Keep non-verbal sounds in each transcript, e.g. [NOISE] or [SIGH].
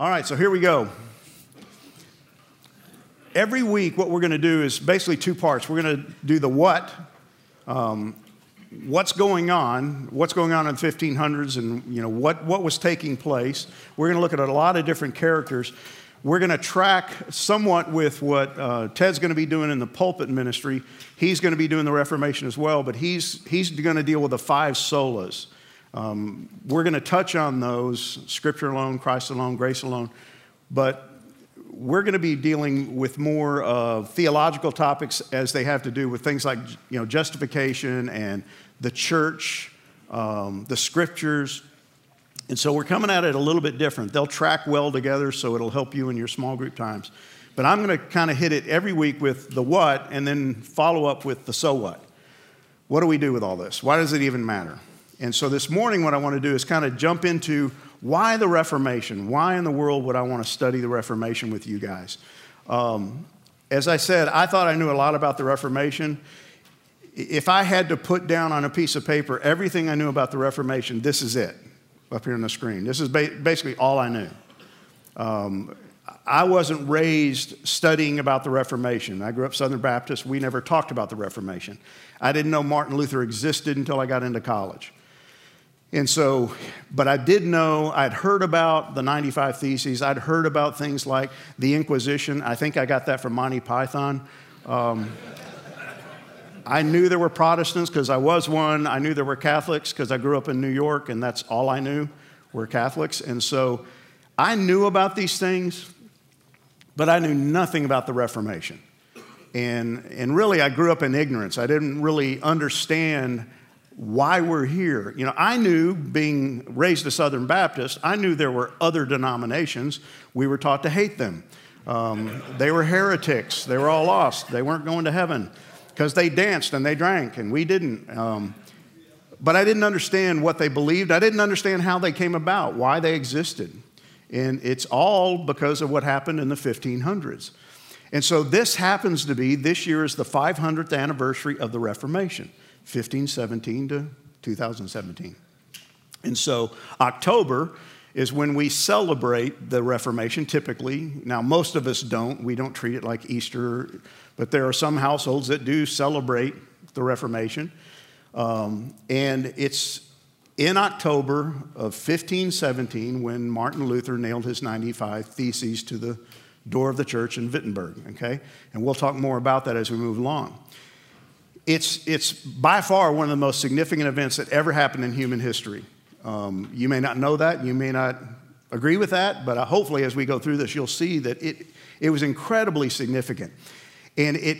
All right, so here we go. Every week, what we're going to do is basically two parts. We're going to do the what, um, what's going on, what's going on in the 1500s, and you know what, what was taking place. We're going to look at a lot of different characters. We're going to track somewhat with what uh, Ted's going to be doing in the pulpit ministry. He's going to be doing the Reformation as well, but he's, he's going to deal with the five solas. Um, we're going to touch on those Scripture alone, Christ alone, grace alone, but we're going to be dealing with more uh, theological topics as they have to do with things like you know, justification and the church, um, the scriptures, and so we're coming at it a little bit different. They'll track well together, so it'll help you in your small group times. But I'm going to kind of hit it every week with the what and then follow up with the so what. What do we do with all this? Why does it even matter? And so this morning, what I want to do is kind of jump into why the Reformation? Why in the world would I want to study the Reformation with you guys? Um, as I said, I thought I knew a lot about the Reformation. If I had to put down on a piece of paper everything I knew about the Reformation, this is it up here on the screen. This is ba- basically all I knew. Um, I wasn't raised studying about the Reformation. I grew up Southern Baptist. We never talked about the Reformation. I didn't know Martin Luther existed until I got into college. And so, but I did know, I'd heard about the 95 Theses. I'd heard about things like the Inquisition. I think I got that from Monty Python. Um, I knew there were Protestants because I was one. I knew there were Catholics because I grew up in New York, and that's all I knew were Catholics. And so I knew about these things, but I knew nothing about the Reformation. And, and really, I grew up in ignorance. I didn't really understand why we're here. You know, I knew, being raised a Southern Baptist, I knew there were other denominations. We were taught to hate them. Um, they were heretics. They were all lost. They weren't going to heaven because they danced and they drank and we didn't. Um, but I didn't understand what they believed. I didn't understand how they came about, why they existed. And it's all because of what happened in the 1500s. And so this happens to be, this year is the 500th anniversary of the Reformation, 1517 to 2017. And so October is when we celebrate the Reformation typically. Now, most of us don't. We don't treat it like Easter but there are some households that do celebrate the Reformation. Um, and it's in October of 1517 when Martin Luther nailed his 95 Theses to the door of the church in Wittenberg, okay? And we'll talk more about that as we move along. It's, it's by far one of the most significant events that ever happened in human history. Um, you may not know that, you may not agree with that, but uh, hopefully as we go through this, you'll see that it, it was incredibly significant. And it,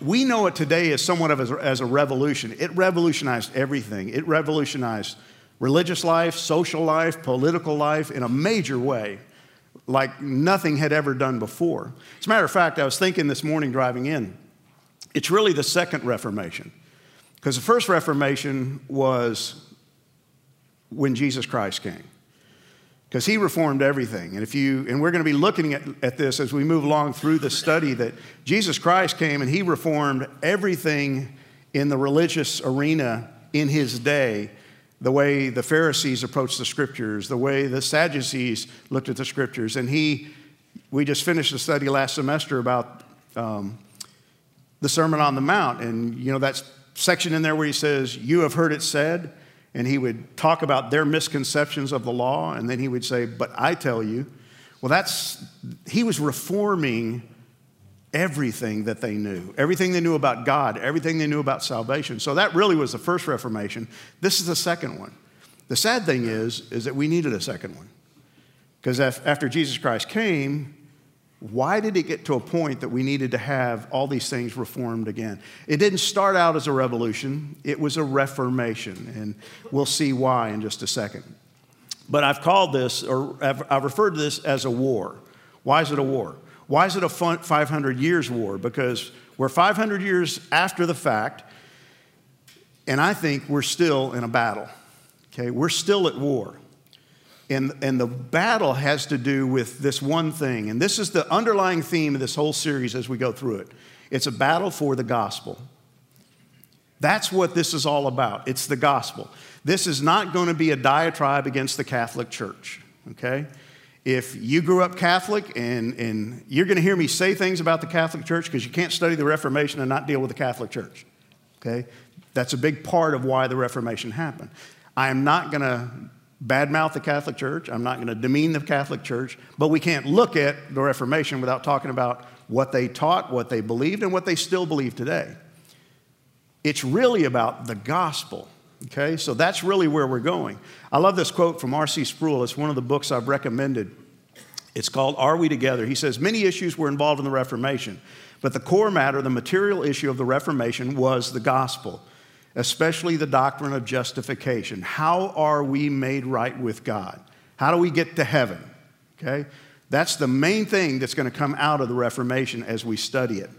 we know it today as somewhat of a, as a revolution. It revolutionized everything. It revolutionized religious life, social life, political life in a major way, like nothing had ever done before. As a matter of fact, I was thinking this morning driving in, it's really the second Reformation. Because the first Reformation was when Jesus Christ came because he reformed everything. And if you and we're going to be looking at, at this as we move along through the study that Jesus Christ came and he reformed everything in the religious arena in his day. The way the Pharisees approached the scriptures, the way the Sadducees looked at the scriptures. And he, we just finished a study last semester about um, the Sermon on the Mount. And, you know, that section in there where he says, You have heard it said, and he would talk about their misconceptions of the law, and then he would say, But I tell you, well, that's, he was reforming everything that they knew, everything they knew about God, everything they knew about salvation. So that really was the first Reformation. This is the second one. The sad thing is, is that we needed a second one. Because after Jesus Christ came, why did it get to a point that we needed to have all these things reformed again? It didn't start out as a revolution, it was a reformation, and we'll see why in just a second. But I've called this, or I've referred to this as a war. Why is it a war? Why is it a 500 years war? Because we're 500 years after the fact, and I think we're still in a battle. Okay, we're still at war. And, and the battle has to do with this one thing. And this is the underlying theme of this whole series as we go through it it's a battle for the gospel. That's what this is all about. It's the gospel. This is not going to be a diatribe against the Catholic Church, okay? if you grew up Catholic and, and you're going to hear me say things about the Catholic Church because you can't study the Reformation and not deal with the Catholic Church. Okay? That's a big part of why the Reformation happened. I am not going to badmouth the Catholic Church. I'm not going to demean the Catholic Church, but we can't look at the Reformation without talking about what they taught, what they believed, and what they still believe today. It's really about the gospel. Okay, so that's really where we're going. I love this quote from R.C. Sproul. It's one of the books I've recommended. It's called Are We Together? He says, Many issues were involved in the Reformation, but the core matter, the material issue of the Reformation was the gospel, especially the doctrine of justification. How are we made right with God? How do we get to heaven? Okay, that's the main thing that's going to come out of the Reformation as we study it.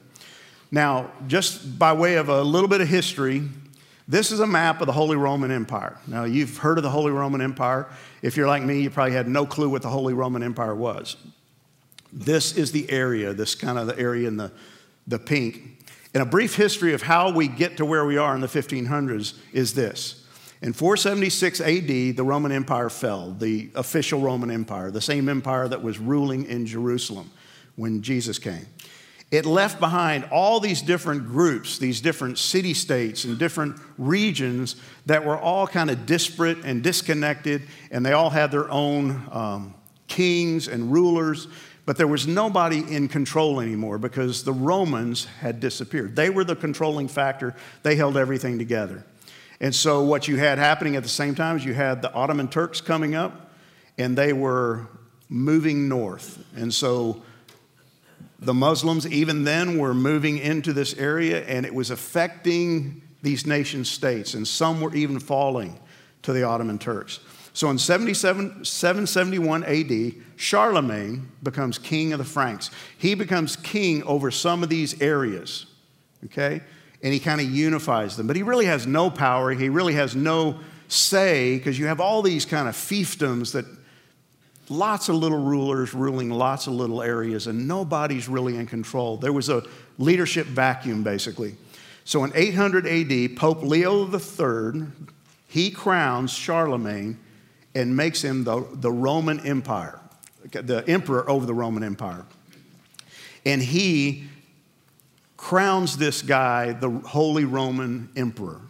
Now, just by way of a little bit of history, this is a map of the Holy Roman Empire. Now, you've heard of the Holy Roman Empire. If you're like me, you probably had no clue what the Holy Roman Empire was. This is the area, this kind of the area in the, the pink. And a brief history of how we get to where we are in the 1500s is this. In 476 AD, the Roman Empire fell, the official Roman Empire, the same empire that was ruling in Jerusalem when Jesus came it left behind all these different groups, these different city states and different regions that were all kind of disparate and disconnected, and they all had their own um, kings and rulers, but there was nobody in control anymore because the Romans had disappeared. They were the controlling factor, they held everything together. And so, what you had happening at the same time is you had the Ottoman Turks coming up, and they were moving north. And so, the Muslims, even then, were moving into this area and it was affecting these nation states, and some were even falling to the Ottoman Turks. So in 77, 771 AD, Charlemagne becomes king of the Franks. He becomes king over some of these areas, okay? And he kind of unifies them. But he really has no power, he really has no say, because you have all these kind of fiefdoms that lots of little rulers ruling lots of little areas, and nobody's really in control. There was a leadership vacuum, basically. So in 800 AD, Pope Leo III, he crowns Charlemagne and makes him the, the Roman Empire, the emperor over the Roman Empire. And he crowns this guy the Holy Roman Emperor.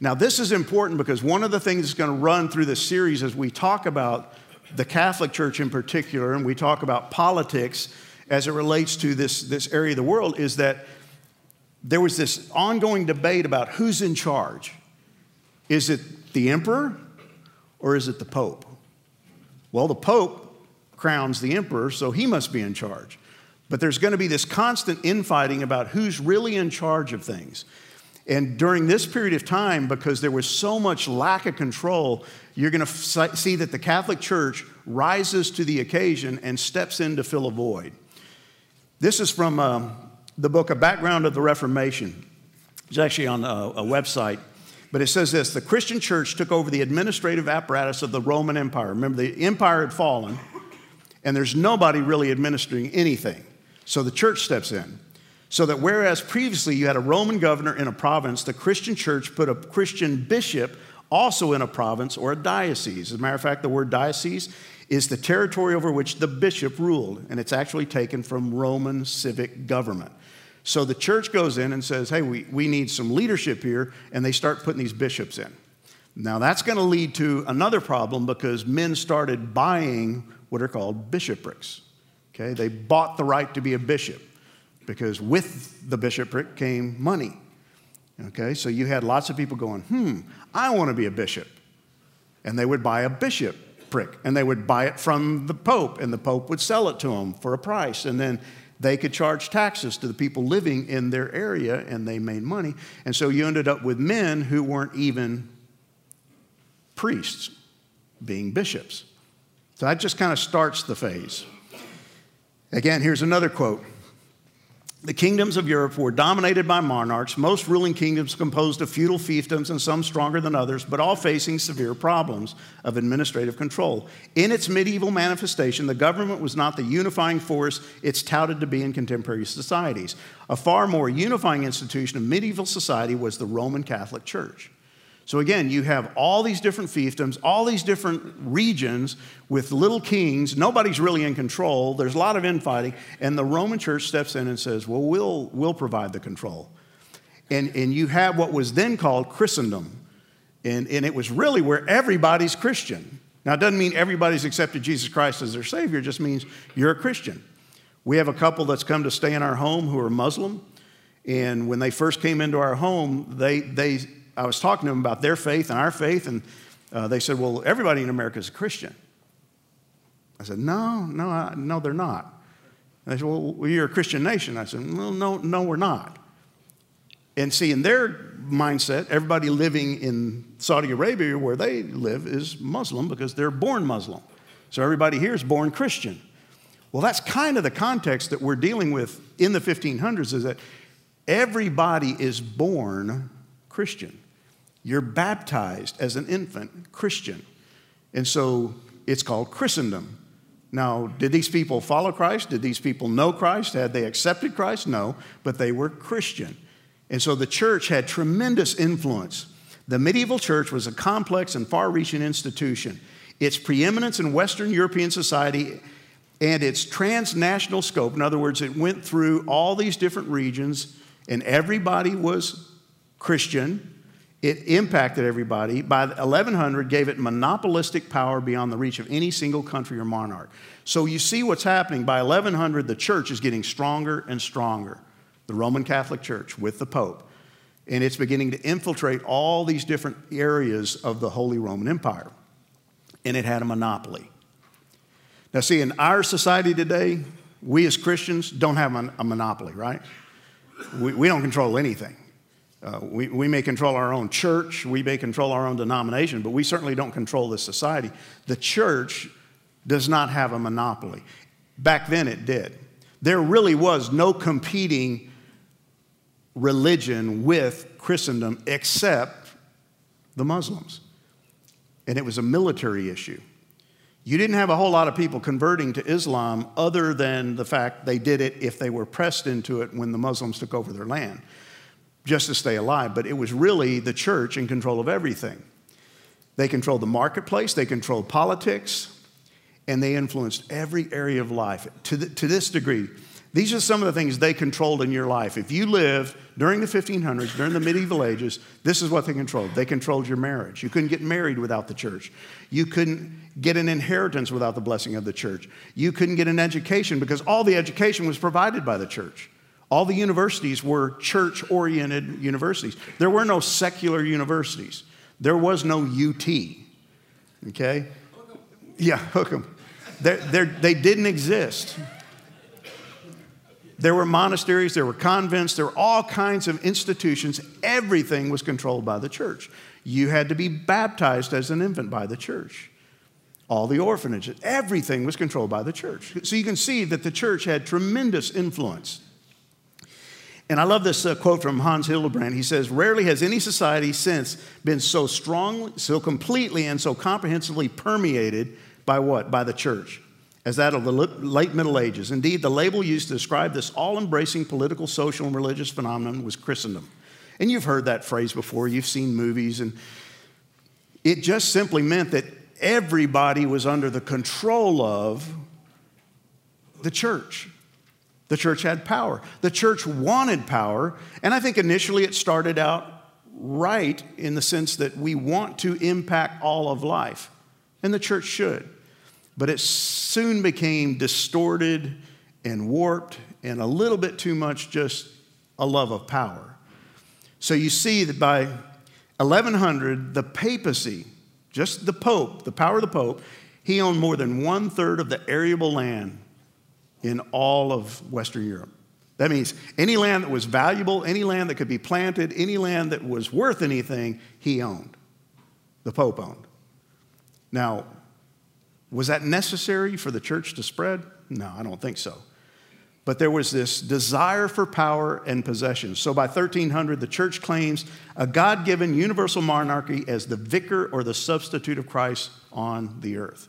Now, this is important because one of the things that's going to run through this series as we talk about the Catholic Church in particular, and we talk about politics as it relates to this, this area of the world, is that there was this ongoing debate about who's in charge. Is it the emperor or is it the pope? Well, the pope crowns the emperor, so he must be in charge. But there's going to be this constant infighting about who's really in charge of things. And during this period of time, because there was so much lack of control, you're going to see that the Catholic Church rises to the occasion and steps in to fill a void. This is from um, the book A Background of the Reformation. It's actually on a, a website. But it says this The Christian church took over the administrative apparatus of the Roman Empire. Remember, the empire had fallen, and there's nobody really administering anything. So the church steps in. So that whereas previously you had a Roman governor in a province, the Christian church put a Christian bishop also in a province or a diocese. As a matter of fact, the word diocese is the territory over which the bishop ruled, and it's actually taken from Roman civic government. So the church goes in and says, hey, we, we need some leadership here, and they start putting these bishops in. Now, that's going to lead to another problem because men started buying what are called bishoprics. Okay, they bought the right to be a bishop because with the bishopric came money. Okay, so you had lots of people going, hmm, I want to be a bishop. And they would buy a bishopric and they would buy it from the Pope, and the Pope would sell it to them for a price. And then they could charge taxes to the people living in their area and they made money. And so you ended up with men who weren't even priests being bishops. So that just kind of starts the phase. Again, here's another quote the kingdoms of Europe were dominated by monarchs, most ruling kingdoms composed of feudal fiefdoms and some stronger than others, but all facing severe problems of administrative control. In its medieval manifestation, the government was not the unifying force it's touted to be in contemporary societies. A far more unifying institution of medieval society was the Roman Catholic Church. So again, you have all these different fiefdoms, all these different regions with little kings. Nobody's really in control. There's a lot of infighting. And the Roman church steps in and says, well, we'll, we'll provide the control. And, and you have what was then called Christendom. And, and it was really where everybody's Christian. Now, it doesn't mean everybody's accepted Jesus Christ as their Savior, it just means you're a Christian. We have a couple that's come to stay in our home who are Muslim. And when they first came into our home, they, they, I was talking to them about their faith and our faith, and uh, they said, Well, everybody in America is a Christian. I said, No, no, I, no, they're not. they said, Well, you're a Christian nation. I said, Well, no, no, we're not. And see, in their mindset, everybody living in Saudi Arabia, where they live, is Muslim because they're born Muslim. So everybody here is born Christian. Well, that's kind of the context that we're dealing with in the 1500s is that everybody is born Christian. You're baptized as an infant Christian. And so it's called Christendom. Now, did these people follow Christ? Did these people know Christ? Had they accepted Christ? No, but they were Christian. And so the church had tremendous influence. The medieval church was a complex and far reaching institution. Its preeminence in Western European society and its transnational scope, in other words, it went through all these different regions, and everybody was Christian. It impacted everybody. By 1100, gave it monopolistic power beyond the reach of any single country or monarch. So you see what's happening. By 1100, the church is getting stronger and stronger the Roman Catholic Church with the Pope. And it's beginning to infiltrate all these different areas of the Holy Roman Empire. And it had a monopoly. Now, see, in our society today, we as Christians don't have a monopoly, right? We, we don't control anything. Uh, we, we may control our own church, we may control our own denomination, but we certainly don't control this society. The church does not have a monopoly. Back then, it did. There really was no competing religion with Christendom except the Muslims. And it was a military issue. You didn't have a whole lot of people converting to Islam other than the fact they did it if they were pressed into it when the Muslims took over their land, just to stay alive. But it was really the church in control of everything. They controlled the marketplace, they controlled politics, and they influenced every area of life to, the, to this degree. These are some of the things they controlled in your life. If you lived during the 1500s, during the medieval ages, this is what they controlled. They controlled your marriage. You couldn't get married without the church. You couldn't get an inheritance without the blessing of the church. You couldn't get an education because all the education was provided by the church. All the universities were church oriented universities. There were no secular universities, there was no UT. Okay? Yeah, hook them. They're, they're, they didn't exist. There were monasteries, there were convents, there were all kinds of institutions. Everything was controlled by the church. You had to be baptized as an infant by the church. All the orphanages, everything was controlled by the church. So you can see that the church had tremendous influence. And I love this uh, quote from Hans Hillerbrand. He says, Rarely has any society since been so strongly, so completely, and so comprehensively permeated by what? By the church as that of the late Middle Ages. Indeed, the label used to describe this all embracing political, social, and religious phenomenon was Christendom. And you've heard that phrase before, you've seen movies, and it just simply meant that everybody was under the control of the church. The church had power. The church wanted power, and I think initially it started out right in the sense that we want to impact all of life, and the church should. But it soon became distorted and warped and a little bit too much just a love of power. So you see that by 1100, the papacy, just the Pope, the power of the Pope, he owned more than one third of the arable land in all of Western Europe. That means any land that was valuable, any land that could be planted, any land that was worth anything, he owned. The Pope owned. Now, was that necessary for the church to spread? No, I don't think so. But there was this desire for power and possession. So by 1300, the church claims a God given universal monarchy as the vicar or the substitute of Christ on the earth.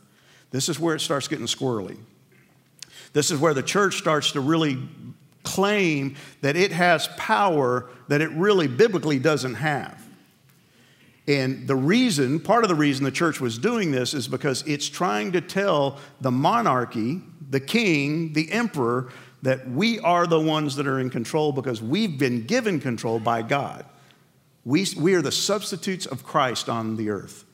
This is where it starts getting squirrely. This is where the church starts to really claim that it has power that it really biblically doesn't have. And the reason, part of the reason the church was doing this is because it's trying to tell the monarchy, the king, the emperor, that we are the ones that are in control because we've been given control by God. We, we are the substitutes of Christ on the earth.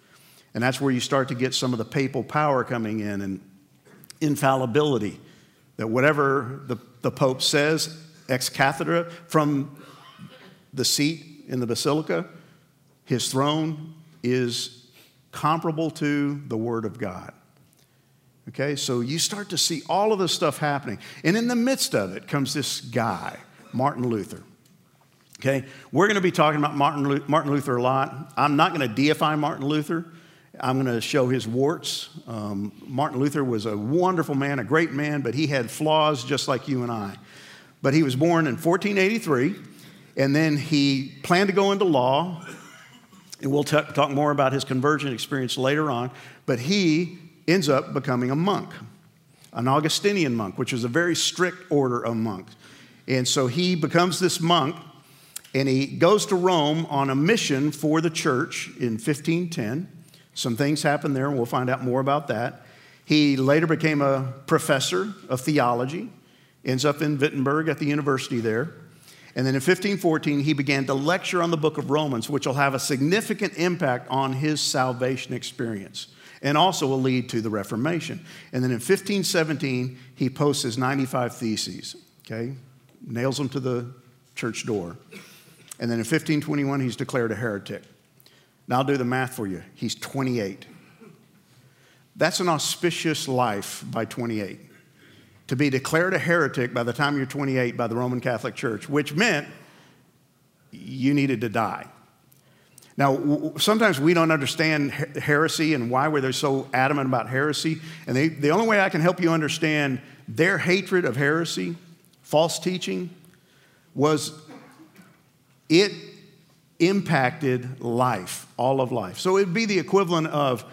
And that's where you start to get some of the papal power coming in and infallibility. That whatever the, the Pope says, ex cathedra, from the seat in the basilica, his throne is comparable to the Word of God. Okay, so you start to see all of this stuff happening. And in the midst of it comes this guy, Martin Luther. Okay, we're going to be talking about Martin, Martin Luther a lot. I'm not going to deify Martin Luther. I'm going to show his warts. Um, Martin Luther was a wonderful man, a great man, but he had flaws just like you and I. But he was born in 1483, and then he planned to go into law. And we'll t- talk more about his conversion experience later on. But he ends up becoming a monk, an Augustinian monk, which is a very strict order of monks. And so he becomes this monk, and he goes to Rome on a mission for the church in 1510. Some things happened there, and we'll find out more about that. He later became a professor of theology, ends up in Wittenberg at the university there. And then in 1514, he began to lecture on the book of Romans, which will have a significant impact on his salvation experience and also will lead to the Reformation. And then in 1517, he posts his 95 Theses, okay? Nails them to the church door. And then in 1521, he's declared a heretic. Now I'll do the math for you. He's 28. That's an auspicious life by 28. To be declared a heretic by the time you're 28 by the Roman Catholic Church, which meant you needed to die. Now, sometimes we don't understand heresy and why were they so adamant about heresy. And they, the only way I can help you understand their hatred of heresy, false teaching, was it impacted life, all of life. So it'd be the equivalent of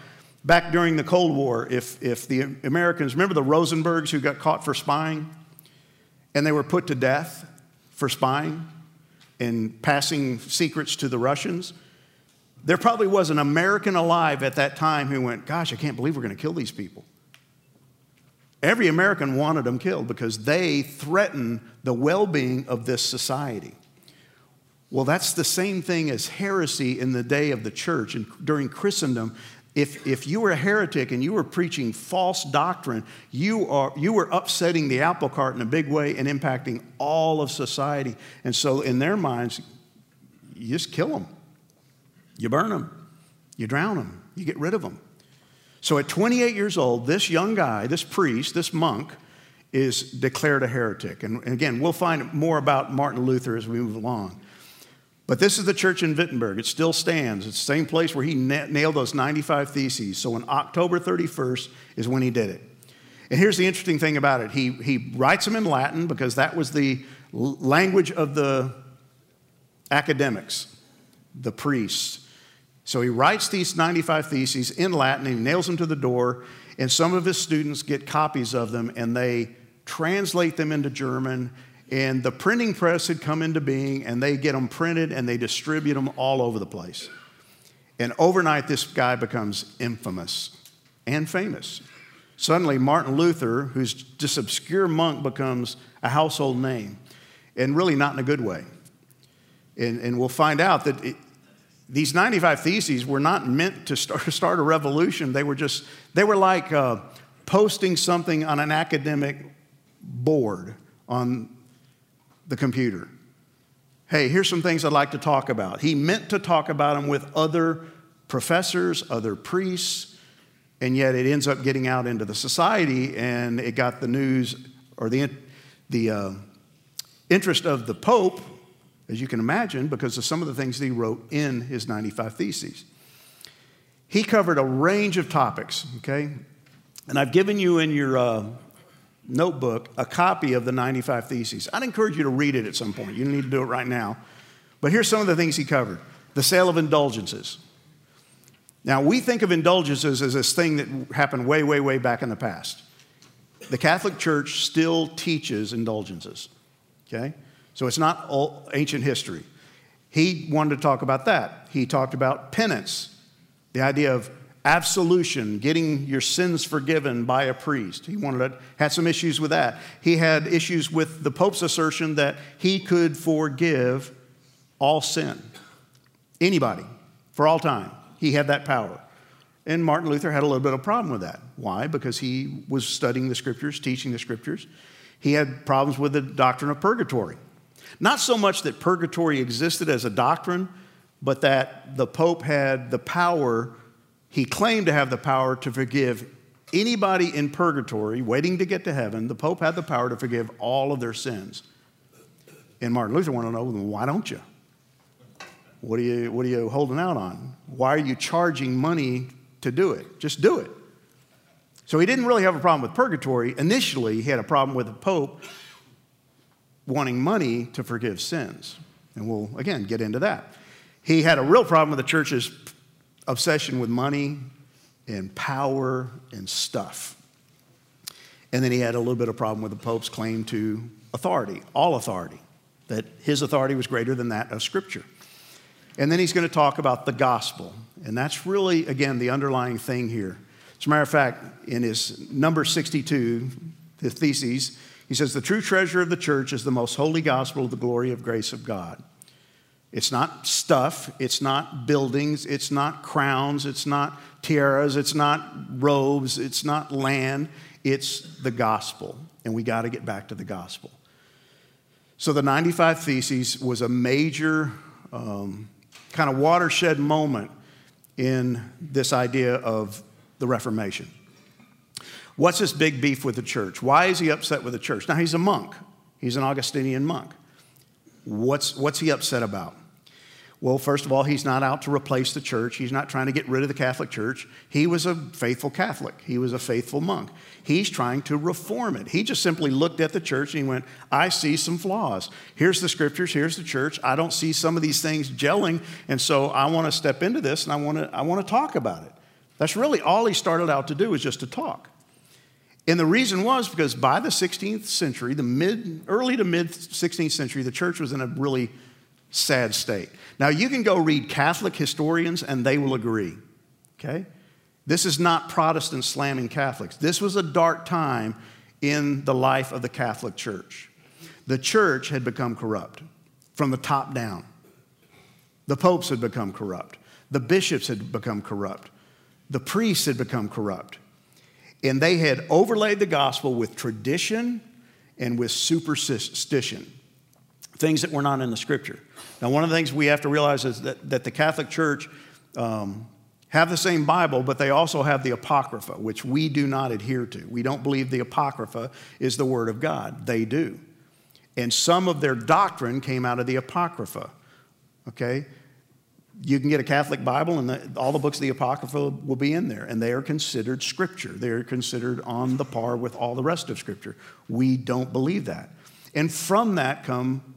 back during the Cold War, if, if the Americans, remember the Rosenbergs who got caught for spying? And they were put to death for spying and passing secrets to the Russians. There probably was an American alive at that time who went, Gosh, I can't believe we're going to kill these people. Every American wanted them killed because they threaten the well being of this society. Well, that's the same thing as heresy in the day of the church and during Christendom. If, if you were a heretic and you were preaching false doctrine, you, are, you were upsetting the apple cart in a big way and impacting all of society. And so, in their minds, you just kill them, you burn them, you drown them, you get rid of them. So, at 28 years old, this young guy, this priest, this monk, is declared a heretic. And, again, we'll find more about Martin Luther as we move along. But this is the church in Wittenberg. It still stands. It's the same place where he nailed those 95 theses. So on October 31st is when he did it. And here's the interesting thing about it he, he writes them in Latin because that was the language of the academics, the priests. So he writes these 95 theses in Latin he nails them to the door. And some of his students get copies of them and they translate them into German and the printing press had come into being, and they get them printed and they distribute them all over the place. And overnight, this guy becomes infamous and famous. Suddenly, Martin Luther, who's just obscure monk, becomes a household name, and really not in a good way. And, and we'll find out that it, these 95 theses were not meant to start, [LAUGHS] start a revolution. They were just, they were like uh, posting something on an academic board on the computer. Hey, here's some things I'd like to talk about. He meant to talk about them with other professors, other priests, and yet it ends up getting out into the society and it got the news or the, the uh, interest of the Pope, as you can imagine, because of some of the things that he wrote in his 95 Theses. He covered a range of topics, okay? And I've given you in your uh, notebook a copy of the 95 Theses. I'd encourage you to read it at some point. You don't need to do it right now. But here's some of the things he covered the sale of indulgences. Now, we think of indulgences as this thing that happened way, way, way back in the past. The Catholic Church still teaches indulgences, okay? So it's not ancient history. He wanted to talk about that. He talked about penance, the idea of absolution, getting your sins forgiven by a priest. He wanted had some issues with that. He had issues with the Pope's assertion that he could forgive all sin, anybody, for all time. He had that power. And Martin Luther had a little bit of a problem with that. Why? Because he was studying the scriptures, teaching the scriptures. He had problems with the doctrine of purgatory. Not so much that purgatory existed as a doctrine, but that the Pope had the power, he claimed to have the power to forgive anybody in purgatory waiting to get to heaven. The Pope had the power to forgive all of their sins. And Martin Luther wanted to know, well, why don't you? What are you, what are you holding out on? Why are you charging money to do it? Just do it. So he didn't really have a problem with purgatory. Initially, he had a problem with the Pope wanting money to forgive sins. And we'll, again, get into that. He had a real problem with the church's obsession with money and power and stuff. And then he had a little bit of problem with the Pope's claim to authority, all authority, that his authority was greater than that of Scripture. And then he's going to talk about the gospel. And that's really, again, the underlying thing here. As a matter of fact, in his number 62, the theses, he says, The true treasure of the church is the most holy gospel of the glory of grace of God. It's not stuff, it's not buildings, it's not crowns, it's not tiaras, it's not robes, it's not land, it's the gospel. And we got to get back to the gospel. So the 95 Theses was a major um, kind of watershed moment in this idea of the Reformation. What's his big beef with the church? Why is he upset with the church? Now, he's a monk, he's an Augustinian monk. What's, what's he upset about? Well, first of all, he's not out to replace the church. He's not trying to get rid of the Catholic Church. He was a faithful Catholic. He was a faithful monk. He's trying to reform it. He just simply looked at the church and he went, I see some flaws. Here's the scriptures, here's the church. I don't see some of these things gelling, and so I want to step into this and I want to, I want to talk about it. That's really all he started out to do was just to talk. And the reason was because by the 16th century, the mid, early to mid 16th century, the church was in a really sad state. Now, you can go read Catholic historians and they will agree, okay? This is not Protestant slamming Catholics. This was a dark time in the life of the Catholic Church. The church had become corrupt from the top down. The popes had become corrupt. The bishops had become corrupt. The priests had become corrupt. And they had overlaid the gospel with tradition and with superstition, things that were not in the scripture. Now, one of the things we have to realize is that, that the Catholic Church um, have the same Bible, but they also have the Apocrypha, which we do not adhere to. We don't believe the Apocrypha is the Word of God. They do. And some of their doctrine came out of the Apocrypha. Okay? You can get a Catholic Bible, and the, all the books of the Apocrypha will be in there, and they are considered Scripture. They are considered on the par with all the rest of Scripture. We don't believe that. And from that come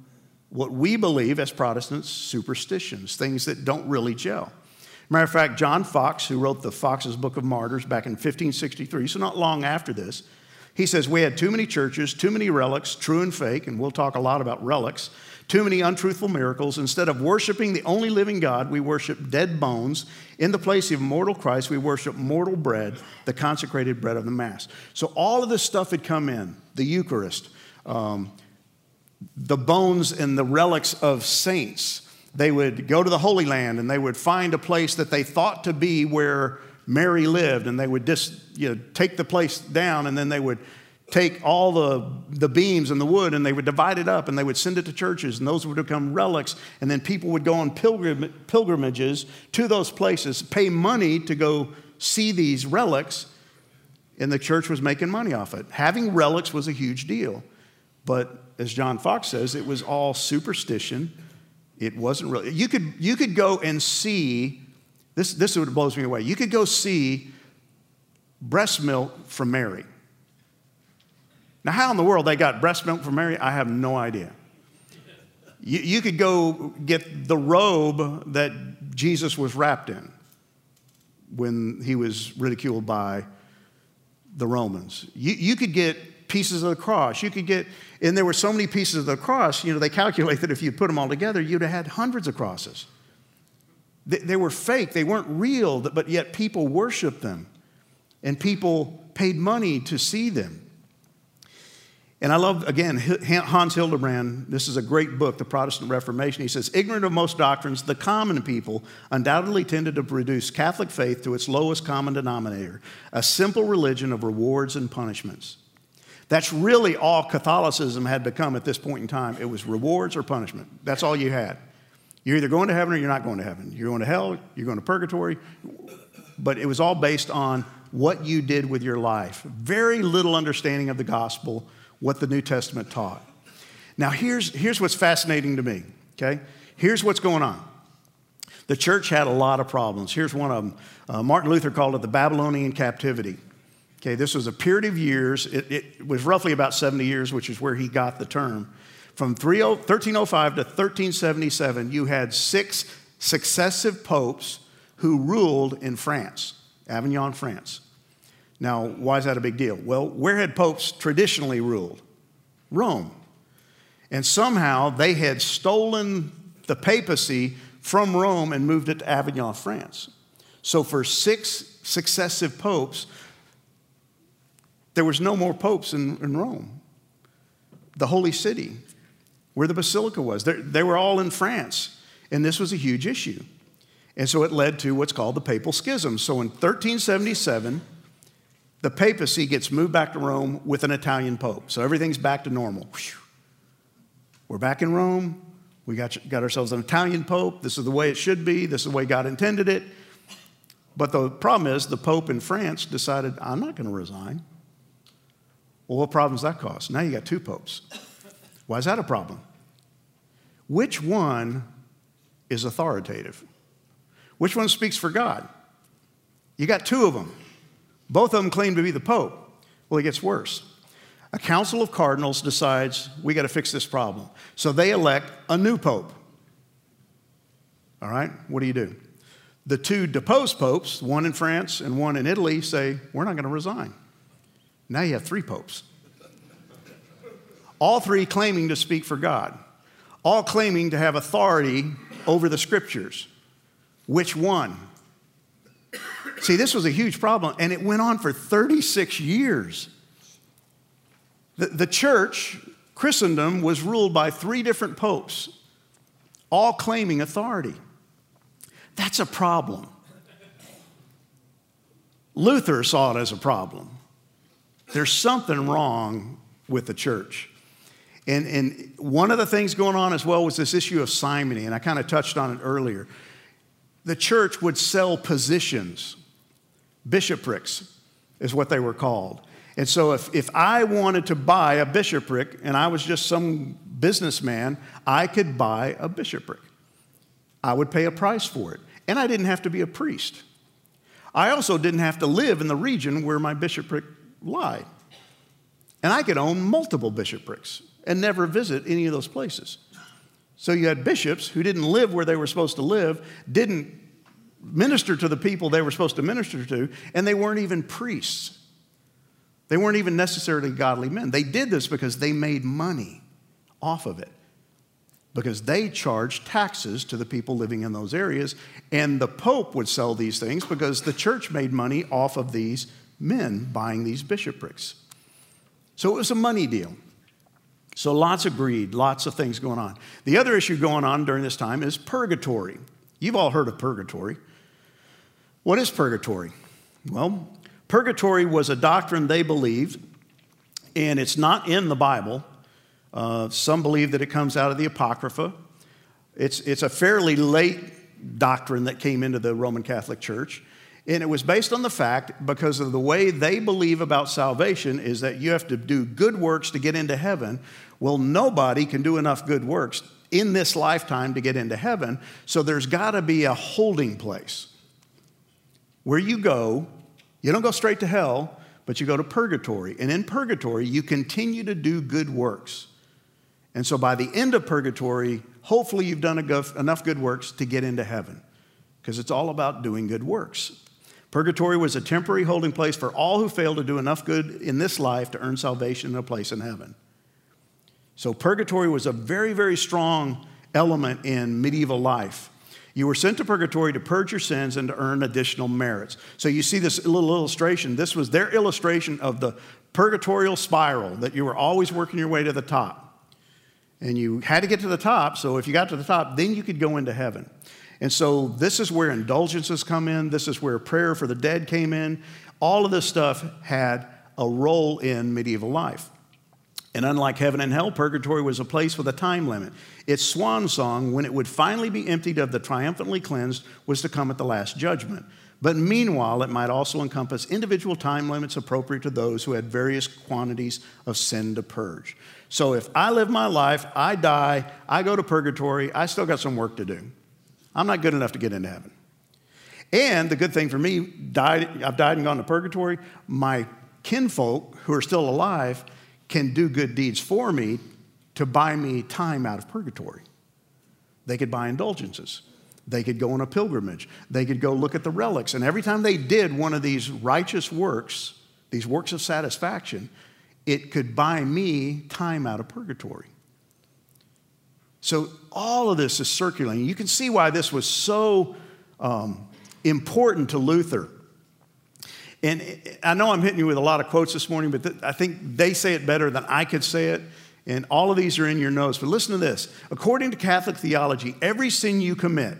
what we believe as Protestants superstitions, things that don't really gel. Matter of fact, John Foxe, who wrote the Foxe's Book of Martyrs back in 1563, so not long after this, he says, We had too many churches, too many relics, true and fake, and we'll talk a lot about relics, too many untruthful miracles. Instead of worshiping the only living God, we worship dead bones. In the place of mortal Christ, we worship mortal bread, the consecrated bread of the Mass. So all of this stuff had come in the Eucharist, um, the bones and the relics of saints. They would go to the Holy Land and they would find a place that they thought to be where Mary lived, and they would just you know, take the place down and then they would take all the, the beams and the wood and they would divide it up and they would send it to churches and those would become relics and then people would go on pilgrim, pilgrimages to those places pay money to go see these relics and the church was making money off it having relics was a huge deal but as John foxe says, it was all superstition. It wasn't really. You could, you could go and see, this, this is what blows me away. You could go see breast milk from Mary. Now, how in the world they got breast milk from Mary, I have no idea. You, you could go get the robe that Jesus was wrapped in when he was ridiculed by the Romans. You, you could get pieces of the cross. You could get, and there were so many pieces of the cross, you know, they calculate that if you put them all together, you'd have had hundreds of crosses. They, they were fake, they weren't real, but yet people worshiped them and people paid money to see them. And I love, again, Hans Hillerbrand. This is a great book, The Protestant Reformation. He says, ignorant of most doctrines, the common people undoubtedly tended to reduce Catholic faith to its lowest common denominator, a simple religion of rewards and punishments. That's really all Catholicism had become at this point in time. It was rewards or punishment. That's all you had. You're either going to heaven or you're not going to heaven. You're going to hell, you're going to purgatory. But it was all based on what you did with your life. Very little understanding of the gospel, what the New Testament taught. Now, here's, here's what's fascinating to me, okay? Here's what's going on. The church had a lot of problems. Here's one of them. Uh, Martin Luther called it the Babylonian captivity. Okay, this was a period of years. It, it was roughly about 70 years, which is where he got the term. From 1305 to 1377, you had six successive popes who ruled in France, Avignon, France. Now, why is that a big deal? Well, where had popes traditionally ruled? Rome. And somehow they had stolen the papacy from Rome and moved it to Avignon, France. So for six successive popes, there was no more popes in, in Rome. The holy city where the basilica was. They were all in France, and this was a huge issue. And so it led to what's called the Papal Schism. So in 1377, the papacy gets moved back to Rome with an Italian pope. So everything's back to normal. We're back in Rome. We got, got ourselves an Italian pope. This is the way it should be. This is the way God intended it. But the problem is, the pope in France decided, I'm not going to resign. Well, what problems that cause? Now you got two popes. Why is that a problem? Which one is authoritative? Which one speaks for God? You got two of them. Both of them claim to be the Pope. Well, it gets worse. A council of cardinals decides we got to fix this problem. So they elect a new Pope. All right, what do you do? The two deposed popes, one in France and one in Italy, say, We're not going to resign. Now you have three popes all three claiming to speak for God, all claiming to have authority over the scriptures. Which one? See, this was a huge problem, and it went on for 36 years. The, the church, Christendom, was ruled by three different popes, all claiming authority. That's a problem. Luther saw it as a problem. There's something wrong with the church. And, and one of the things going on as well was this issue of simony, and I kind of touched on it earlier. The church would sell positions, bishoprics is what they were called. And so if, if I wanted to buy a bishopric and I was just some businessman, I could buy a bishopric. I would pay a price for it. And I didn't have to be a priest. I also didn't have to live in the region where my bishopric lied. And I could own multiple bishoprics and never visit any of those places. So you had bishops who didn't live where they were supposed to live, didn't minister to the people they were supposed to minister to, and they weren't even priests. They weren't even necessarily godly men. They did this because they made money off of it, because they charged taxes to the people living in those areas, and the Pope would sell these things because the church made money off of these men buying these bishoprics. So it was a money deal. So lots of greed, lots of things going on. The other issue going on during this time is purgatory. You've all heard of purgatory. What is purgatory? Well, purgatory was a doctrine they believed, and it's not in the Bible. Uh, some believe that it comes out of the Apocrypha. It's, it's a fairly late doctrine that came into the Roman Catholic Church. And it was based on the fact, because of the way they believe about salvation, is that you have to do good works to get into heaven. Well, nobody can do enough good works in this lifetime to get into heaven. So there's got to be a holding place where you go. You don't go straight to hell, but you go to purgatory. And in purgatory, you continue to do good works. And so by the end of purgatory, hopefully you've done enough good works to get into heaven because it's all about doing good works. Purgatory was a temporary holding place for all who failed to do enough good in this life to earn salvation and a place in heaven. So, purgatory was a very, very strong element in medieval life. You were sent to purgatory to purge your sins and to earn additional merits. So, you see this little illustration. This was their illustration of the purgatorial spiral that you were always working your way to the top. And you had to get to the top, so if you got to the top, then you could go into heaven. And so this is where indulgences come in. This is where prayer for the dead came in. All of this stuff had a role in medieval life. And unlike heaven and hell, purgatory was a place with a time limit. Its swan song, when it would finally be emptied of the triumphantly cleansed, was to come at the last judgment. But meanwhile, it might also encompass individual time limits appropriate to those who had various quantities of sin to purge. So if I live my life, I die, I go to purgatory, I still got some work to do. I'm not good enough to get into heaven. And the good thing for me, died, I've died and gone to purgatory. My kinfolk who are still alive can do good deeds for me to buy me time out of purgatory. They could buy indulgences. They could go on a pilgrimage. They could go look at the relics. And every time they did one of these righteous works, these works of satisfaction, it could buy me time out of purgatory. So all of this is circulating. You can see why this was so um, important to Luther. And I know I'm hitting you with a lot of quotes this morning, but th- I think they say it better than I could say it. And all of these are in your notes. But listen to this. According to Catholic theology, every sin you commit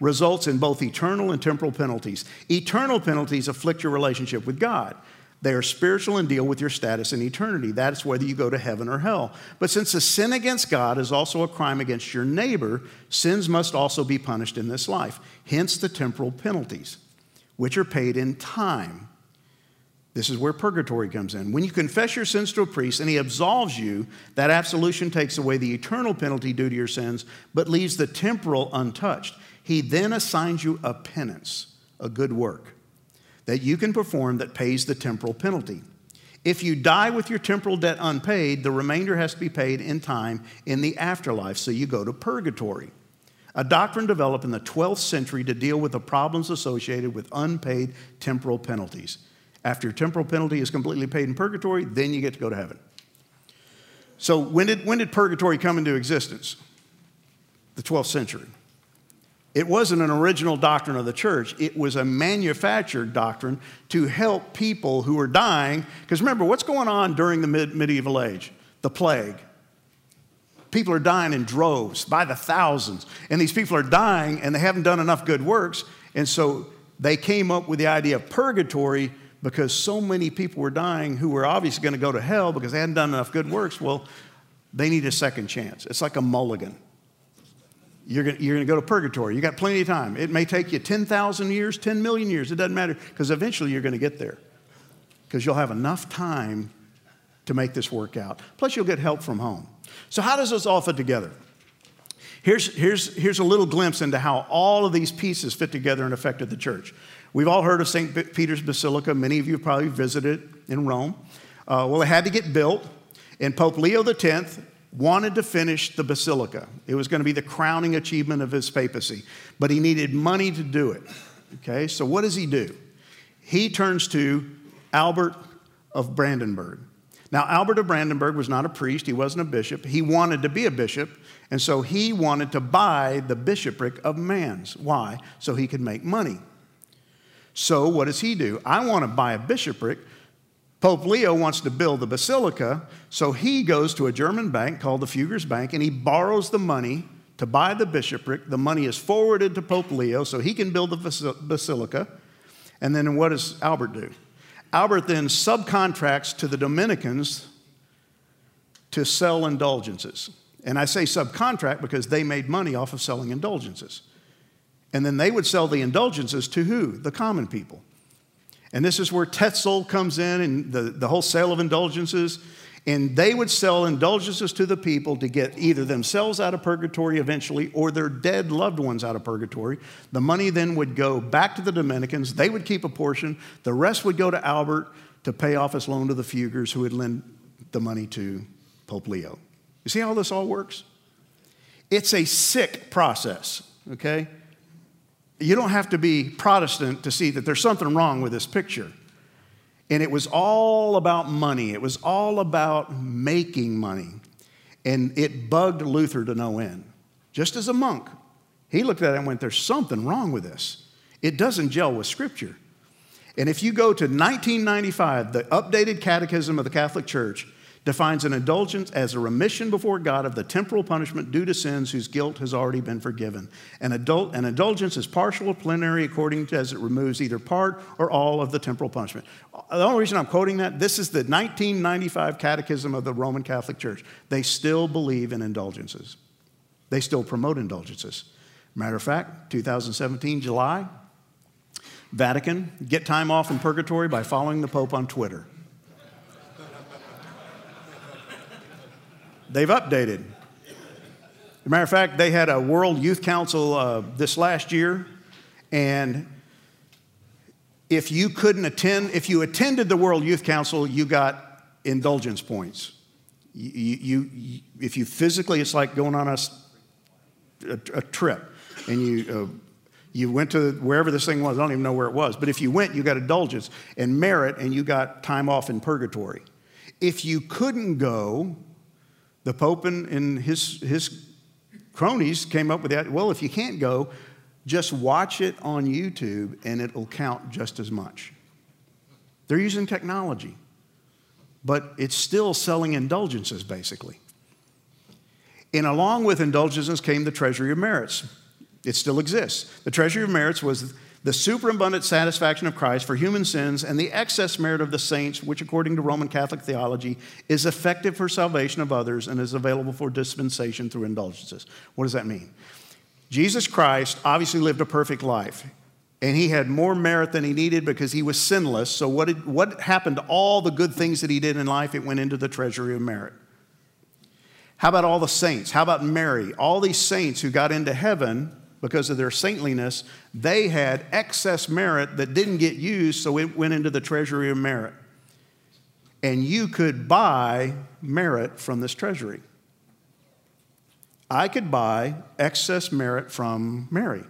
results in both eternal and temporal penalties. Eternal penalties afflict your relationship with God. They are spiritual and deal with your status in eternity. That's whether you go to heaven or hell. But since a sin against God is also a crime against your neighbor, sins must also be punished in this life. Hence the temporal penalties, which are paid in time. This is where purgatory comes in. When you confess your sins to a priest and he absolves you, that absolution takes away the eternal penalty due to your sins, but leaves the temporal untouched. He then assigns you a penance, a good work that you can perform that pays the temporal penalty. If you die with your temporal debt unpaid, the remainder has to be paid in time in the afterlife, so you go to purgatory. A doctrine developed in the 12th century to deal with the problems associated with unpaid temporal penalties. After your temporal penalty is completely paid in purgatory, then you get to go to heaven. So, when did, when did purgatory come into existence? The 12th century. It wasn't an original doctrine of the church. It was a manufactured doctrine to help people who were dying. Because remember, what's going on during the mid- medieval age? The plague. People are dying in droves by the thousands. And these people are dying and they haven't done enough good works. And so they came up with the idea of purgatory because so many people were dying who were obviously going to go to hell because they hadn't done enough good works. Well, they need a second chance. It's like a mulligan you're going to go to purgatory. You got plenty of time. It may take you 10,000 years, 10 million years. It doesn't matter because eventually you're going to get there because you'll have enough time to make this work out. Plus, you'll get help from home. So, how does this all fit together? Here's, here's, here's a little glimpse into how all of these pieces fit together and affected the church. We've all heard of St. Peter's Basilica. Many of you probably visited in Rome. Uh, well, it had to get built, and Pope Leo X wanted to finish the basilica. It was going to be the crowning achievement of his papacy, but he needed money to do it. Okay, so what does he do? He turns to Albert of Brandenburg. Now, Albert of Brandenburg was not a priest, he wasn't a bishop. He wanted to be a bishop, and so he wanted to buy the bishopric of Mainz. Why? So he could make money. So, what does he do? I want to buy a bishopric Pope Leo wants to build the basilica, so he goes to a German bank called the Fuggers Bank and he borrows the money to buy the bishopric. The money is forwarded to Pope Leo so he can build the basilica. And then what does Albert do? Albert then subcontracts to the Dominicans to sell indulgences. And I say subcontract because they made money off of selling indulgences. And then they would sell the indulgences to who? The common people. And this is where Tetzel comes in and the, the whole sale of indulgences. And they would sell indulgences to the people to get either themselves out of purgatory eventually or their dead loved ones out of purgatory. The money then would go back to the Dominicans. They would keep a portion. The rest would go to Albert to pay off his loan to the Fuggers, who would lend the money to Pope Leo. You see how this all works? It's a sick process, okay? You don't have to be Protestant to see that there's something wrong with this picture. And it was all about money, it was all about making money. And it bugged Luther to no end. Just as a monk, he looked at it and went, There's something wrong with this. It doesn't gel with Scripture. And if you go to 1995, the updated Catechism of the Catholic Church defines an indulgence as a remission before God of the temporal punishment due to sins whose guilt has already been forgiven. An, adult, an indulgence is partial or plenary according to as it removes either part or all of the temporal punishment. The only reason I'm quoting that, this is the 1995 Catechism of the Roman Catholic Church. They still believe in indulgences. They still promote indulgences. Matter of fact, 2017, July, Vatican, get time off in purgatory by following the Pope on Twitter. They've updated. As a matter of fact, they had a World Youth Council uh, this last year, and if you couldn't attend, if you attended the World Youth Council, you got indulgence points. You, you, you if you physically, it's like going on a, a, a trip, and you uh, you went to wherever this thing was. I don't even know where it was, but if you went, you got indulgence and merit, and you got time off in purgatory. If you couldn't go, the Pope and, and his, his cronies came up with that. Well, if you can't go, just watch it on YouTube and it'll count just as much. They're using technology, but it's still selling indulgences, basically. And along with indulgences came the treasury of merits. It still exists. The treasury of merits was the superabundant satisfaction of Christ for human sins and the excess merit of the saints, which, according to Roman Catholic theology, is effective for salvation of others and is available for dispensation through indulgences. What does that mean? Jesus Christ obviously lived a perfect life, and he had more merit than he needed because he was sinless. So, what, did, what happened to all the good things that he did in life? It went into the treasury of merit. How about all the saints? How about Mary? All these saints who got into heaven because of their saintliness, they had excess merit that didn't get used, so it went into the treasury of merit. And you could buy merit from this treasury. I could buy excess merit from Mary.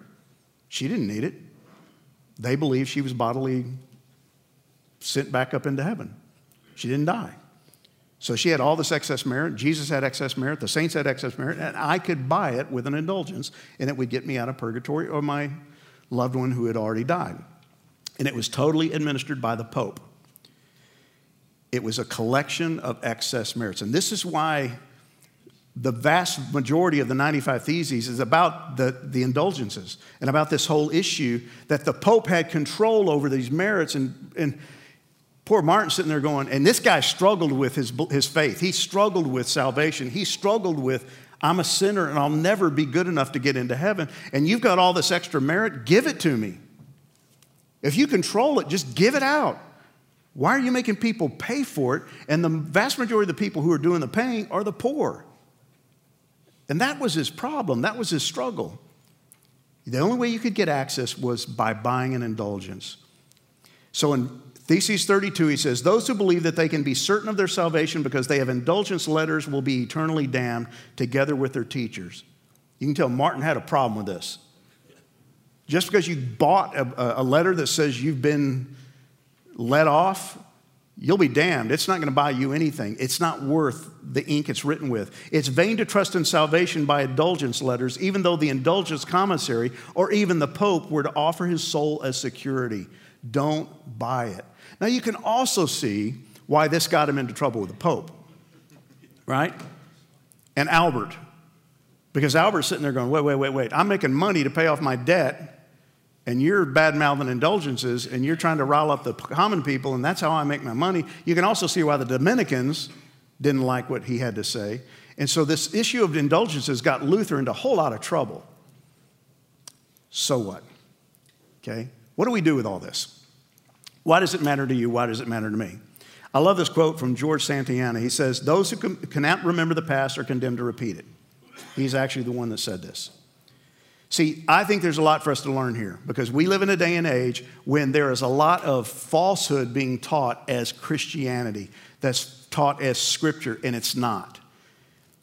She didn't need it. They believed she was bodily sent back up into heaven. She didn't die. So she had all this excess merit. Jesus had excess merit. The saints had excess merit. And I could buy it with an indulgence, and it would get me out of purgatory or my loved one who had already died. And it was totally administered by the Pope. It was a collection of excess merits. And this is why the vast majority of the 95 Theses is about the, the indulgences and about this whole issue that the Pope had control over these merits. And, and Poor Martin sitting there going, and this guy struggled with his, his faith. He struggled with salvation. He struggled with, I'm a sinner and I'll never be good enough to get into heaven. And you've got all this extra merit, give it to me. If you control it, just give it out. Why are you making people pay for it? And the vast majority of the people who are doing the paying are the poor. And that was his problem, that was his struggle. The only way you could get access was by buying an indulgence. So in Theses 32, he says, Those who believe that they can be certain of their salvation because they have indulgence letters will be eternally damned together with their teachers. You can tell Martin had a problem with this. Just because you bought a, a letter that says you've been let off, you'll be damned. It's not going to buy you anything. It's not worth the ink it's written with. It's vain to trust in salvation by indulgence letters, even though the indulgence commissary or even the Pope were to offer his soul as security. Don't buy it. Now, you can also see why this got him into trouble with the Pope, right? And Albert. Because Albert's sitting there going, wait, wait, wait, wait. I'm making money to pay off my debt, and you're bad mouthing indulgences, and you're trying to rile up the common people, and that's how I make my money. You can also see why the Dominicans didn't like what he had to say. And so this issue of indulgences got Luther into a whole lot of trouble. So what? Okay? What do we do with all this? Why does it matter to you? Why does it matter to me? I love this quote from George Santayana. He says, Those who cannot remember the past are condemned to repeat it. He's actually the one that said this. See, I think there's a lot for us to learn here because we live in a day and age when there is a lot of falsehood being taught as Christianity, that's taught as scripture, and it's not.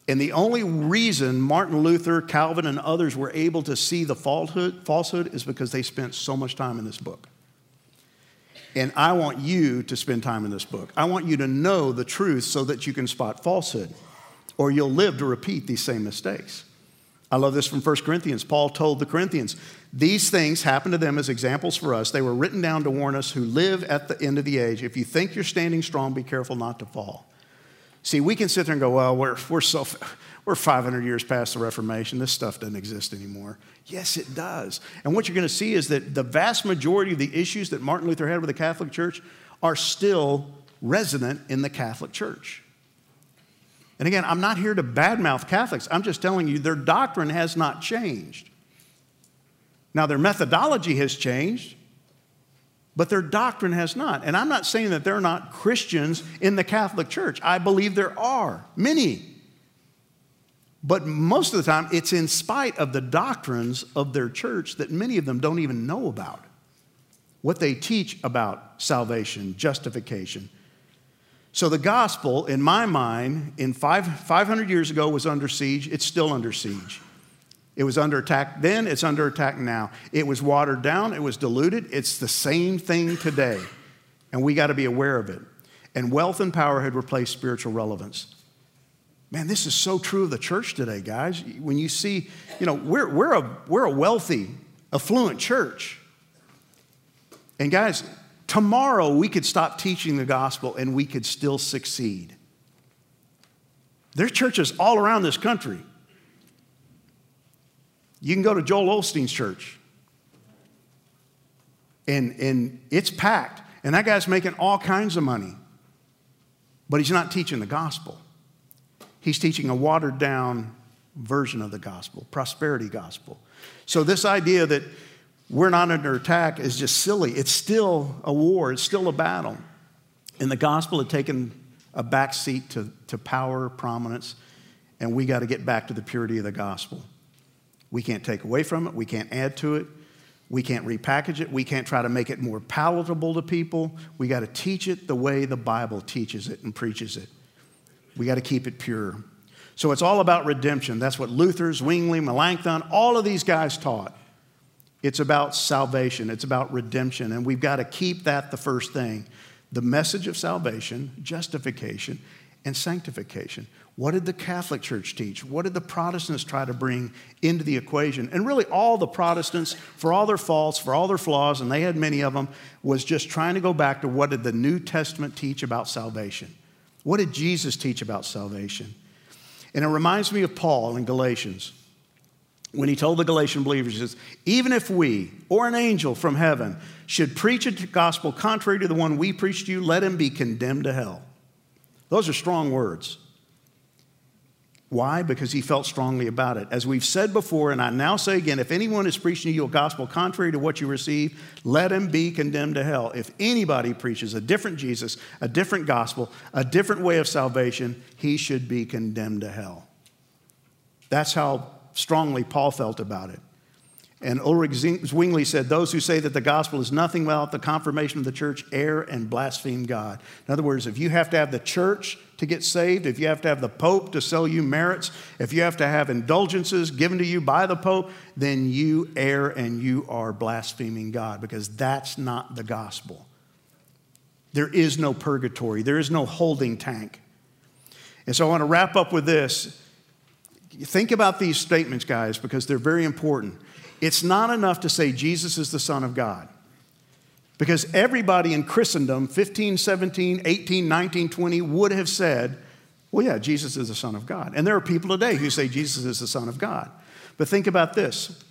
And the only reason Martin Luther, Calvin, and others were able to see the falsehood, falsehood is because they spent so much time in this book. And I want you to spend time in this book. I want you to know the truth so that you can spot falsehood, or you'll live to repeat these same mistakes. I love this from 1 Corinthians. Paul told the Corinthians, These things happened to them as examples for us. They were written down to warn us who live at the end of the age. If you think you're standing strong, be careful not to fall. See, we can sit there and go, well, we're, we're, so, we're 500 years past the Reformation. This stuff doesn't exist anymore. Yes, it does. And what you're going to see is that the vast majority of the issues that Martin Luther had with the Catholic Church are still resident in the Catholic Church. And again, I'm not here to badmouth Catholics. I'm just telling you their doctrine has not changed. Now, their methodology has changed, but their doctrine has not. And I'm not saying that they're not Christians in the Catholic Church. I believe there are many. But most of the time, it's in spite of the doctrines of their church that many of them don't even know about. What they teach about salvation, justification. So the gospel, in my mind, in five, 500 years ago was under siege. It's still under siege. It was under attack then, it's under attack now. It was watered down, it was diluted. It's the same thing today. And we got to be aware of it. And wealth and power had replaced spiritual relevance. Man, this is so true of the church today, guys. When you see, you know, we're, we're, a, we're a wealthy, affluent church. And guys, tomorrow we could stop teaching the gospel and we could still succeed. There's churches all around this country you can go to Joel Osteen's church, and, and it's packed, and that guy's making all kinds of money, but he's not teaching the gospel. He's teaching a watered down version of the gospel, prosperity gospel. So, this idea that we're not under attack is just silly. It's still a war, it's still a battle. And the gospel had taken a backseat to, to power, prominence, and we got to get back to the purity of the gospel. We can't take away from it, we can't add to it, we can't repackage it, we can't try to make it more palatable to people. We got to teach it the way the Bible teaches it and preaches it. We got to keep it pure. So it's all about redemption. That's what Luther, Zwingli, Melanchthon, all of these guys taught. It's about salvation, it's about redemption, and we've got to keep that the first thing. The message of salvation, justification, and sanctification. What did the Catholic Church teach? What did the Protestants try to bring into the equation? And really, all the Protestants, for all their faults, for all their flaws, and they had many of them, was just trying to go back to what did the New Testament teach about salvation? What did Jesus teach about salvation? And it reminds me of Paul in Galatians when he told the Galatian believers, he says, Even if we or an angel from heaven should preach a gospel contrary to the one we preach to you, let him be condemned to hell. Those are strong words. Why? Because he felt strongly about it. As we've said before, and I now say again, if anyone is preaching to you a gospel contrary to what you receive, let him be condemned to hell. If anybody preaches a different Jesus, a different gospel, a different way of salvation, he should be condemned to hell. That's how strongly Paul felt about it. And Ulrich Zwingli said, Those who say that the gospel is nothing without the confirmation of the church err and blaspheme God. In other words, if you have to have the church to get saved, if you have to have the Pope to sell you merits, if you have to have indulgences given to you by the Pope, then you err and you are blaspheming God because that's not the gospel. There is no purgatory, there is no holding tank. And so I want to wrap up with this. Think about these statements, guys, because they're very important. It's not enough to say Jesus is the Son of God. Because everybody in Christendom, 15, 17, 18, 19, 20, would have said, well, yeah, Jesus is the Son of God. And there are people today who say Jesus is the Son of God. But think about this.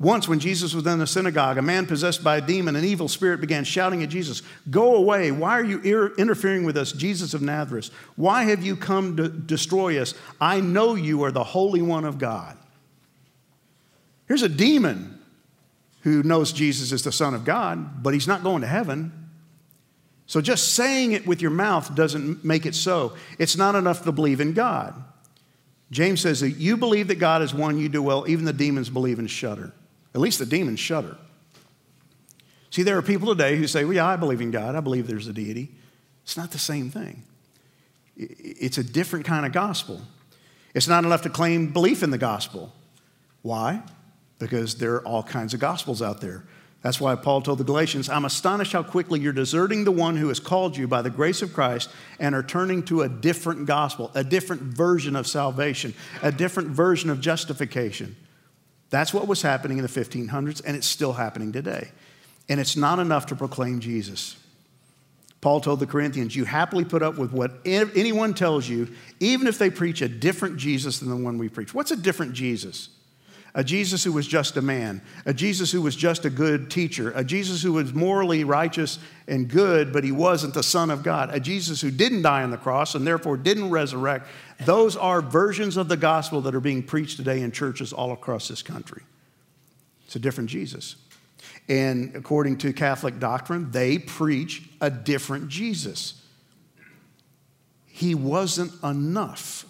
Once, when Jesus was in the synagogue, a man possessed by a demon, an evil spirit, began shouting at Jesus, Go away. Why are you interfering with us, Jesus of Nazareth? Why have you come to destroy us? I know you are the Holy One of God. Here's a demon who knows Jesus is the Son of God, but he's not going to heaven. So just saying it with your mouth doesn't make it so. It's not enough to believe in God. James says that you believe that God is one, you do well. Even the demons believe and shudder. At least the demons shudder. See, there are people today who say, Well, yeah, I believe in God. I believe there's a deity. It's not the same thing, it's a different kind of gospel. It's not enough to claim belief in the gospel. Why? Because there are all kinds of gospels out there. That's why Paul told the Galatians, I'm astonished how quickly you're deserting the one who has called you by the grace of Christ and are turning to a different gospel, a different version of salvation, a different version of justification. That's what was happening in the 1500s, and it's still happening today. And it's not enough to proclaim Jesus. Paul told the Corinthians, You happily put up with what anyone tells you, even if they preach a different Jesus than the one we preach. What's a different Jesus? A Jesus who was just a man, a Jesus who was just a good teacher, a Jesus who was morally righteous and good, but he wasn't the Son of God, a Jesus who didn't die on the cross and therefore didn't resurrect. Those are versions of the gospel that are being preached today in churches all across this country. It's a different Jesus. And according to Catholic doctrine, they preach a different Jesus. He wasn't enough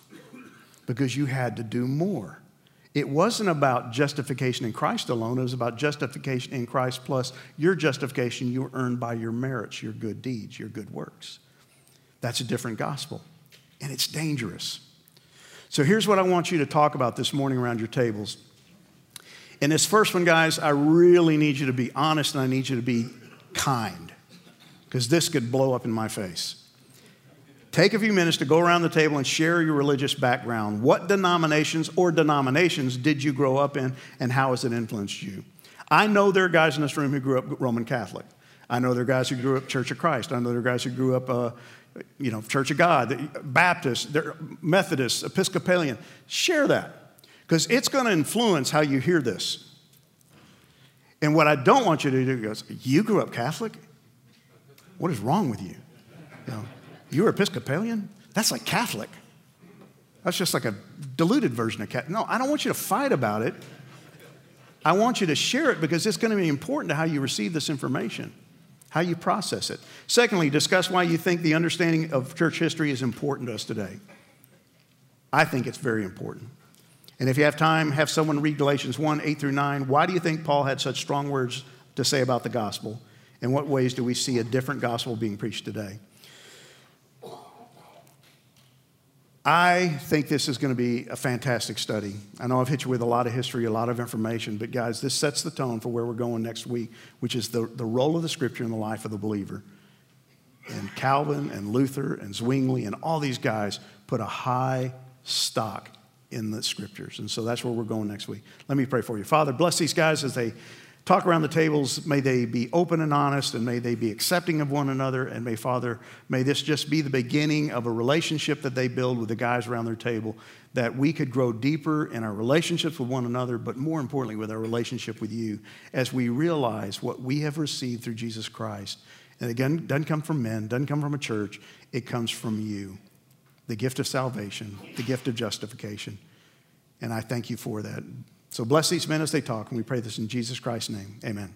because you had to do more. It wasn't about justification in Christ alone, it was about justification in Christ plus your justification you earned by your merits, your good deeds, your good works. That's a different gospel, and it's dangerous. So here's what I want you to talk about this morning around your tables. In this first one, guys, I really need you to be honest and I need you to be kind because this could blow up in my face. Take a few minutes to go around the table and share your religious background. What denominations or denominations did you grow up in, and how has it influenced you? I know there are guys in this room who grew up Roman Catholic. I know there are guys who grew up Church of Christ. I know there are guys who grew up, uh, you know, Church of God, Baptist, Methodist, Episcopalian. Share that because it's going to influence how you hear this. And what I don't want you to do is, you grew up Catholic? What is wrong with you? you know, you're Episcopalian? That's like Catholic. That's just like a diluted version of Catholic. No, I don't want you to fight about it. I want you to share it because it's going to be important to how you receive this information, how you process it. Secondly, discuss why you think the understanding of church history is important to us today. I think it's very important. And if you have time, have someone read Galatians 1 8 through 9. Why do you think Paul had such strong words to say about the gospel? In what ways do we see a different gospel being preached today? I think this is going to be a fantastic study. I know I've hit you with a lot of history, a lot of information, but guys, this sets the tone for where we're going next week, which is the, the role of the scripture in the life of the believer. And Calvin and Luther and Zwingli and all these guys put a high stock in the scriptures. And so that's where we're going next week. Let me pray for you. Father, bless these guys as they talk around the tables. May they be open and honest, and may they be accepting of one another. And may, Father, may this just be the beginning of a relationship that they build with the guys around their table, that we could grow deeper in our relationships with one another, but more importantly, with our relationship with you, as we realize what we have received through Jesus Christ. And again, doesn't come from men, doesn't come from a church, it comes from you the gift of salvation, the gift of justification. And I thank you for that. So bless these men as they talk, and we pray this in Jesus Christ's name. Amen.